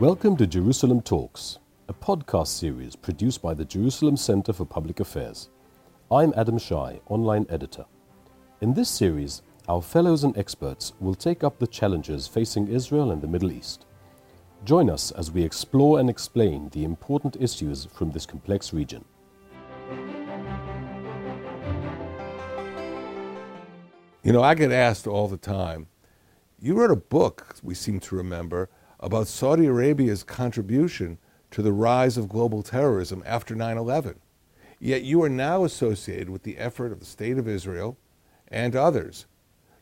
Welcome to Jerusalem Talks, a podcast series produced by the Jerusalem Center for Public Affairs. I'm Adam Shai, online editor. In this series, our fellows and experts will take up the challenges facing Israel and the Middle East. Join us as we explore and explain the important issues from this complex region. You know, I get asked all the time, you wrote a book, we seem to remember, about Saudi Arabia's contribution to the rise of global terrorism after 9 11. Yet you are now associated with the effort of the State of Israel and others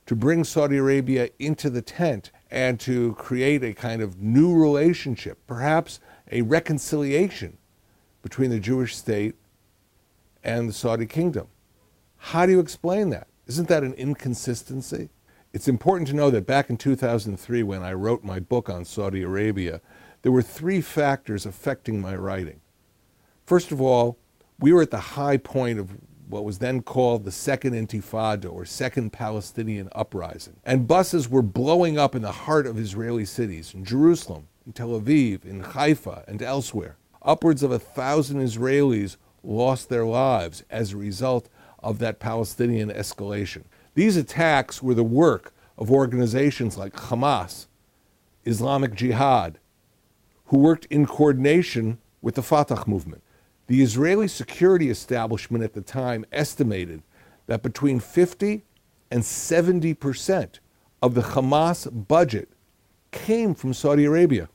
to bring Saudi Arabia into the tent and to create a kind of new relationship, perhaps a reconciliation between the Jewish state and the Saudi kingdom. How do you explain that? Isn't that an inconsistency? It's important to know that back in 2003, when I wrote my book on Saudi Arabia, there were three factors affecting my writing. First of all, we were at the high point of what was then called the Second Intifada or Second Palestinian Uprising. And buses were blowing up in the heart of Israeli cities, in Jerusalem, in Tel Aviv, in Haifa, and elsewhere. Upwards of a thousand Israelis lost their lives as a result of that Palestinian escalation. These attacks were the work of organizations like Hamas, Islamic Jihad, who worked in coordination with the Fatah movement. The Israeli security establishment at the time estimated that between 50 and 70 percent of the Hamas budget came from Saudi Arabia.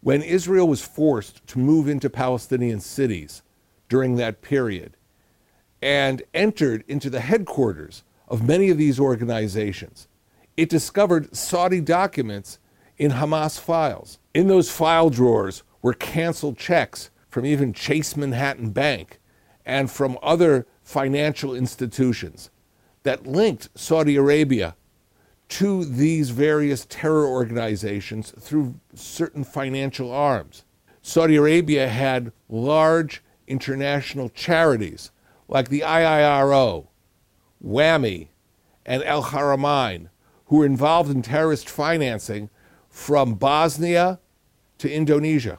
When Israel was forced to move into Palestinian cities during that period, and entered into the headquarters of many of these organizations. It discovered Saudi documents in Hamas files. In those file drawers were canceled checks from even Chase Manhattan Bank and from other financial institutions that linked Saudi Arabia to these various terror organizations through certain financial arms. Saudi Arabia had large international charities like the IIRO, WAMY, and Al Haramain, who were involved in terrorist financing from Bosnia to Indonesia.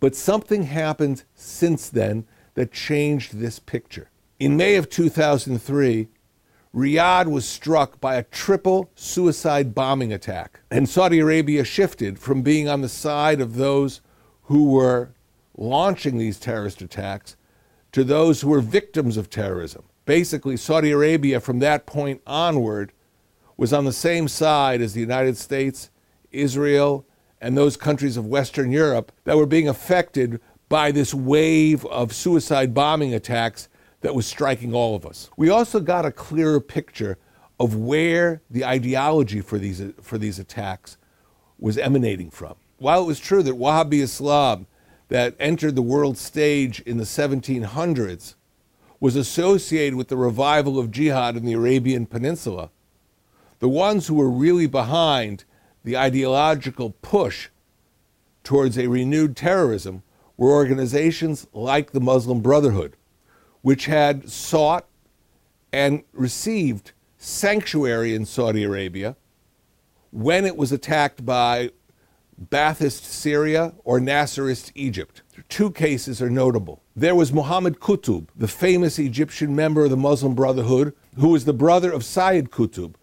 But something happened since then that changed this picture. In May of 2003, Riyadh was struck by a triple suicide bombing attack, and Saudi Arabia shifted from being on the side of those who were launching these terrorist attacks to those who were victims of terrorism. Basically, Saudi Arabia from that point onward was on the same side as the United States, Israel, and those countries of Western Europe that were being affected by this wave of suicide bombing attacks that was striking all of us. We also got a clearer picture of where the ideology for these, for these attacks was emanating from. While it was true that Wahhabi Islam that entered the world stage in the 1700s was associated with the revival of jihad in the Arabian Peninsula. The ones who were really behind the ideological push towards a renewed terrorism were organizations like the Muslim Brotherhood, which had sought and received sanctuary in Saudi Arabia when it was attacked by Ba'athist Syria or Nasserist Egypt. Two cases are notable. There was Muhammad Qutb, the famous Egyptian member of the Muslim Brotherhood, who was the brother of Sayyid Qutb,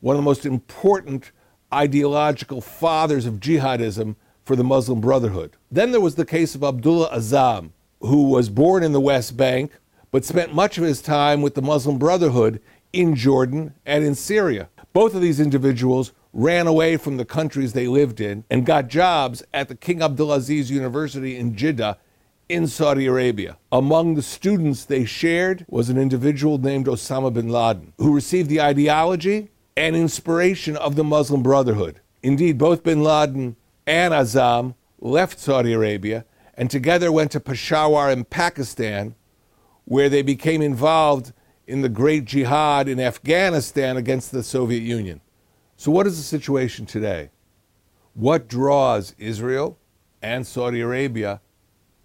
one of the most important ideological fathers of jihadism for the Muslim Brotherhood. Then there was the case of Abdullah Azzam, who was born in the West Bank but spent much of his time with the Muslim Brotherhood in Jordan and in Syria. Both of these individuals ran away from the countries they lived in and got jobs at the King Abdulaziz University in Jeddah in Saudi Arabia. Among the students they shared was an individual named Osama bin Laden, who received the ideology and inspiration of the Muslim Brotherhood. Indeed, both bin Laden and Azzam left Saudi Arabia and together went to Peshawar in Pakistan, where they became involved in the great jihad in Afghanistan against the Soviet Union. So, what is the situation today? What draws Israel and Saudi Arabia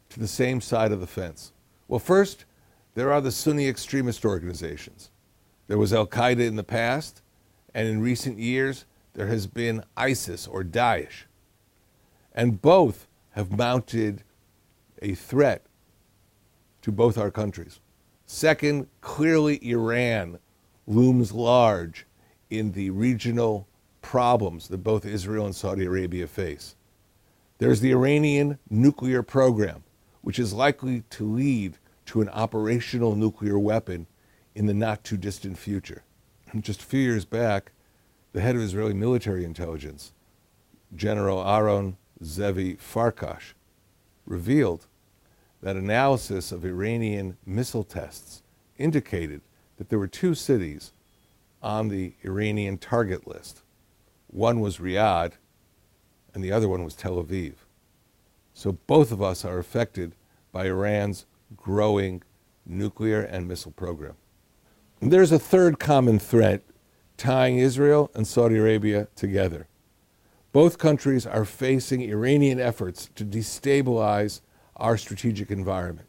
to the same side of the fence? Well, first, there are the Sunni extremist organizations. There was Al Qaeda in the past, and in recent years, there has been ISIS or Daesh. And both have mounted a threat to both our countries. Second, clearly Iran looms large in the regional problems that both Israel and Saudi Arabia face. There's the Iranian nuclear program, which is likely to lead to an operational nuclear weapon in the not too distant future. Just a few years back, the head of Israeli military intelligence, General Aaron Zevi Farkash, revealed that analysis of Iranian missile tests indicated that there were two cities on the Iranian target list. One was Riyadh, and the other one was Tel Aviv. So both of us are affected by Iran's growing nuclear and missile program. And there's a third common threat tying Israel and Saudi Arabia together. Both countries are facing Iranian efforts to destabilize our strategic environment.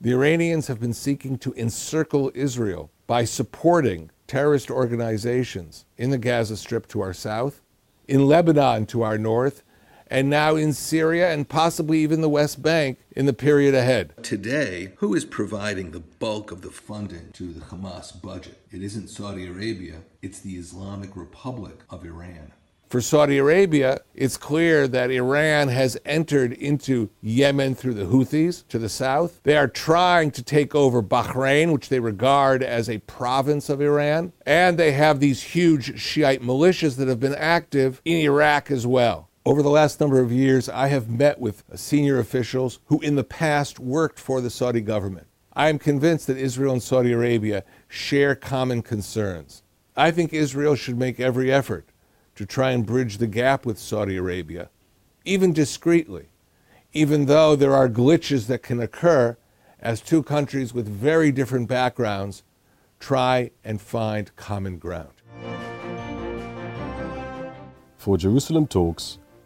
The Iranians have been seeking to encircle Israel by supporting terrorist organizations in the Gaza Strip to our south, in Lebanon to our north, and now in Syria and possibly even the West Bank in the period ahead. Today, who is providing the bulk of the funding to the Hamas budget? It isn't Saudi Arabia, it's the Islamic Republic of Iran. For Saudi Arabia, it's clear that Iran has entered into Yemen through the Houthis to the south. They are trying to take over Bahrain, which they regard as a province of Iran. And they have these huge Shiite militias that have been active in Iraq as well. Over the last number of years, I have met with senior officials who in the past worked for the Saudi government. I am convinced that Israel and Saudi Arabia share common concerns. I think Israel should make every effort to try and bridge the gap with Saudi Arabia, even discreetly, even though there are glitches that can occur as two countries with very different backgrounds try and find common ground. For Jerusalem Talks,